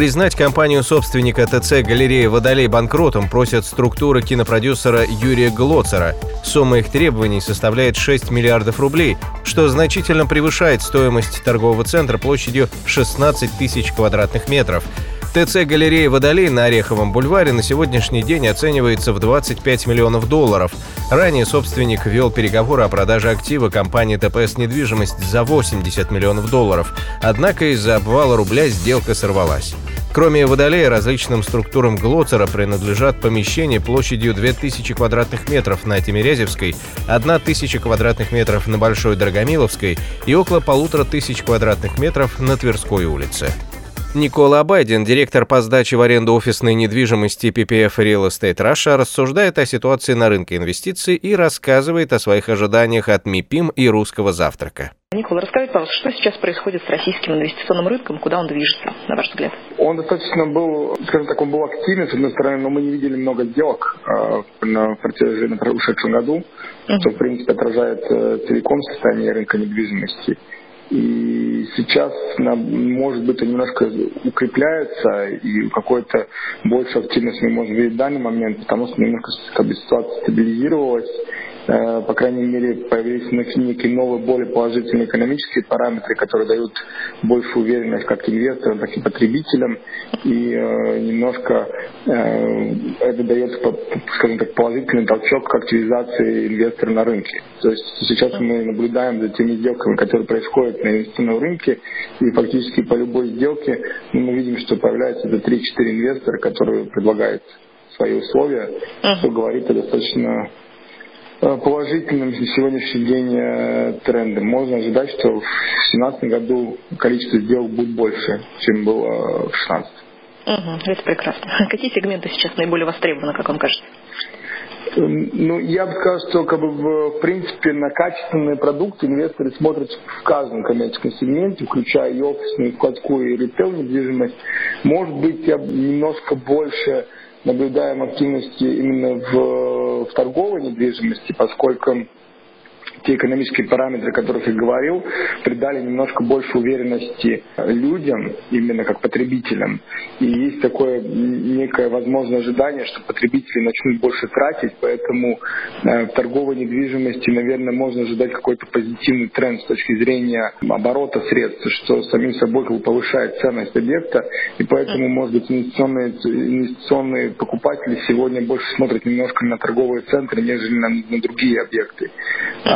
Признать компанию собственника ТЦ «Галерея Водолей» банкротом просят структуры кинопродюсера Юрия Глоцера. Сумма их требований составляет 6 миллиардов рублей, что значительно превышает стоимость торгового центра площадью 16 тысяч квадратных метров. ТЦ «Галерея Водолей» на Ореховом бульваре на сегодняшний день оценивается в 25 миллионов долларов. Ранее собственник вел переговоры о продаже актива компании ТПС «Недвижимость» за 80 миллионов долларов. Однако из-за обвала рубля сделка сорвалась. Кроме Водолея, различным структурам Глоцера принадлежат помещения площадью 2000 квадратных метров на Тимирязевской, 1000 квадратных метров на Большой Драгомиловской и около полутора тысяч квадратных метров на Тверской улице. Никола Абайдин, директор по сдаче в аренду офисной недвижимости PPF Real Estate Russia, рассуждает о ситуации на рынке инвестиций и рассказывает о своих ожиданиях от МИПИМ и русского завтрака. Никола, расскажите, пожалуйста, что сейчас происходит с российским инвестиционным рынком, куда он движется, на ваш взгляд? Он достаточно был, скажем так, он был активен, с одной стороны, но мы не видели много сделок э, на протяжении на ушедшем году, uh-huh. что, в принципе, отражает э, целиком состояние рынка недвижимости. И сейчас, может быть, немножко укрепляется, и какой-то большую активность мы можем видеть в данный момент, потому что немножко как бы, ситуация стабилизировалась, по крайней мере, появились некие новые, более положительные экономические параметры, которые дают большую уверенность как инвесторам, так и потребителям. И э, немножко э, это дает, скажем так, положительный толчок к активизации инвесторов на рынке. То есть сейчас мы наблюдаем за теми сделками, которые происходят на инвестиционном рынке, и фактически по любой сделке ну, мы видим, что появляется это 3-4 инвестора, которые предлагают свои условия, что говорит о достаточно Э, положительным на сегодняшний день э, трендом. Можно ожидать, что в 2017 году количество сделок будет больше, чем было в 2016. Угу, это прекрасно. Какие сегменты сейчас наиболее востребованы, как вам кажется? Эм, ну, я бы сказал, что как бы, в принципе на качественные продукты инвесторы смотрят в каждом коммерческом сегменте, включая и офисную, и складскую, и ритейл недвижимость. Может быть, я немножко больше наблюдаем активности именно в, торговой недвижимости, поскольку те экономические параметры, о которых я говорил, придали немножко больше уверенности людям, именно как потребителям. И есть такое некое возможное ожидание, что потребители начнут больше тратить, поэтому э, в торговой недвижимости, наверное, можно ожидать какой-то позитивный тренд с точки зрения оборота средств, что самим собой повышает ценность объекта, и поэтому, может быть, инвестиционные, инвестиционные покупатели сегодня больше смотрят немножко на торговые центры, нежели на, на другие объекты.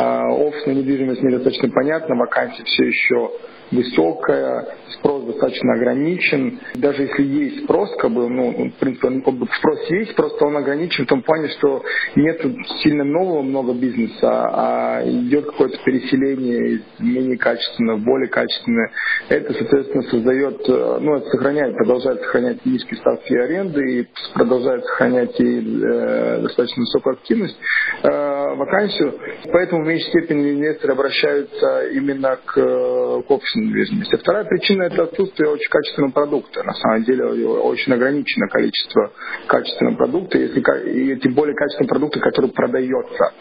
А офисная недвижимость недостаточно понятна, вакансия все еще высокая, спрос достаточно ограничен. Даже если есть спрос, как бы, ну, в принципе, спрос есть, просто он ограничен в том плане, что нет сильно нового много бизнеса, а идет какое-то переселение из менее качественного в более качественное. Это, соответственно, создает, э, ну, это сохраняет, продолжает сохранять низкие ставки аренды и продолжает сохранять и э, достаточно высокую активность, э, вакансию. Поэтому в меньшей степени инвесторы обращаются именно к, к обществу недвижимости. Вторая причина – это отсутствие очень качественного продукта. На самом деле очень ограничено количество качественного продукта, если, и тем более качественного продукта, который продается.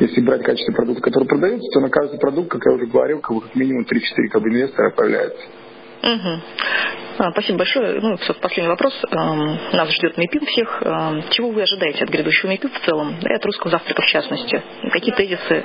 Если брать качественный продукт, который продается, то на каждый продукт, как я уже говорил, как, минимум 3-4 как бы, инвестора появляется. Угу. Спасибо большое. Ну, последний вопрос. Нас ждет МИПИМ всех. Чего вы ожидаете от грядущего МИПИМ в целом, и от русского завтрака в частности? Какие тезисы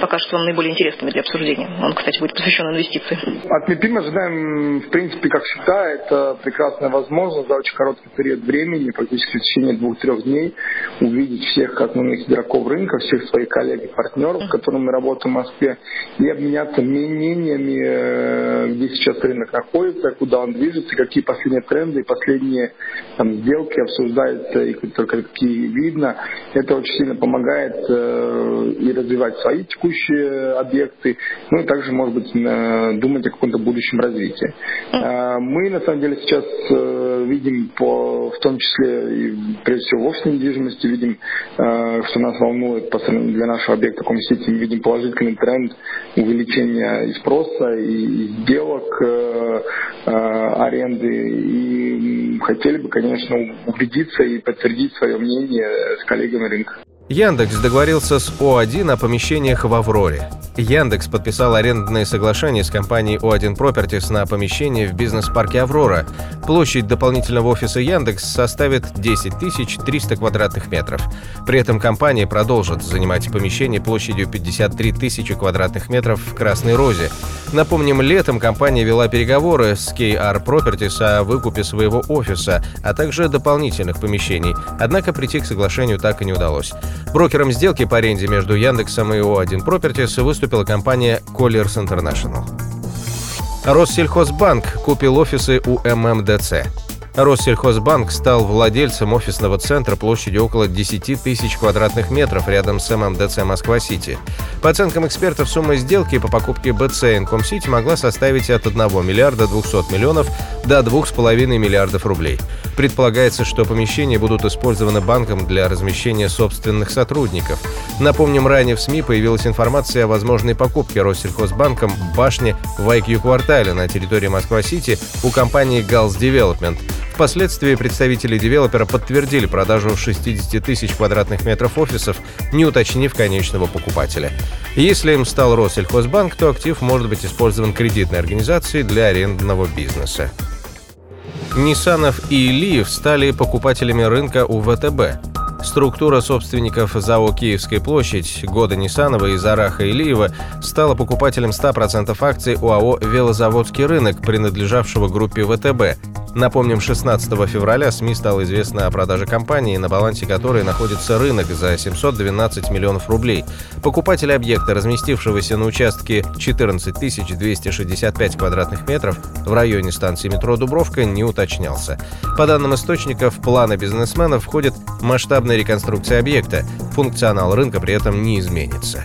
покажутся вам наиболее интересными для обсуждения? Он, кстати, будет посвящен инвестициям. От МИПИМ ожидаем, в принципе, как всегда, это прекрасная возможность за очень короткий период времени, практически в течение двух-трех дней, увидеть всех основных игроков рынка, всех своих коллег и партнеров, с которыми мы работаем в Москве, и обменяться мнениями, э, где сейчас рынок находится, куда он движется, и какие последние тренды и последние там, сделки обсуждаются, и только какие видно. Это очень сильно помогает э, и развивать свои текущие объекты, ну и также, может быть, э, думать о каком-то будущем развитии. Э, мы, на самом деле, сейчас э, видим по, в том числе и прежде всего в офисной недвижимости, видим, э, что нас волнует по сравнению для нашего объекта Комсити, мы видим положительный тренд увеличения и спроса, и сделок э, э, аренды. И хотели бы, конечно, убедиться и подтвердить свое мнение с коллегами рынка. Яндекс договорился с О1 о помещениях в Авроре. Яндекс подписал арендное соглашение с компанией O1 Properties на помещение в бизнес-парке «Аврора». Площадь дополнительного офиса Яндекс составит 10 300 квадратных метров. При этом компания продолжит занимать помещение площадью 53 тысячи квадратных метров в Красной Розе. Напомним, летом компания вела переговоры с KR Properties о выкупе своего офиса, а также дополнительных помещений, однако прийти к соглашению так и не удалось. Брокером сделки по аренде между Яндексом и O1 Properties выступила компания Colliers International. Россельхозбанк купил офисы у ММДЦ. Россельхозбанк стал владельцем офисного центра площадью около 10 тысяч квадратных метров рядом с ММДЦ Москва-Сити. По оценкам экспертов, сумма сделки по покупке БЦ Инком-Сити могла составить от 1 миллиарда 200 миллионов до 2,5 миллиардов рублей. Предполагается, что помещения будут использованы банком для размещения собственных сотрудников. Напомним, ранее в СМИ появилась информация о возможной покупке Россельхозбанком башни в IQ-квартале на территории Москва-Сити у компании Gals Development – Впоследствии представители девелопера подтвердили продажу 60 тысяч квадратных метров офисов, не уточнив конечного покупателя. Если им стал Россельхозбанк, то актив может быть использован кредитной организацией для арендного бизнеса. Ниссанов и Илиев стали покупателями рынка у ВТБ. Структура собственников ЗАО «Киевская площадь» Года Нисанова и Зараха Илиева стала покупателем 100% акций УАО «Велозаводский рынок», принадлежавшего группе ВТБ. Напомним, 16 февраля СМИ стало известно о продаже компании, на балансе которой находится рынок за 712 миллионов рублей. Покупатель объекта, разместившегося на участке 14 265 квадратных метров в районе станции метро Дубровка, не уточнялся. По данным источников, в планы бизнесмена входит масштабная реконструкция объекта. Функционал рынка при этом не изменится.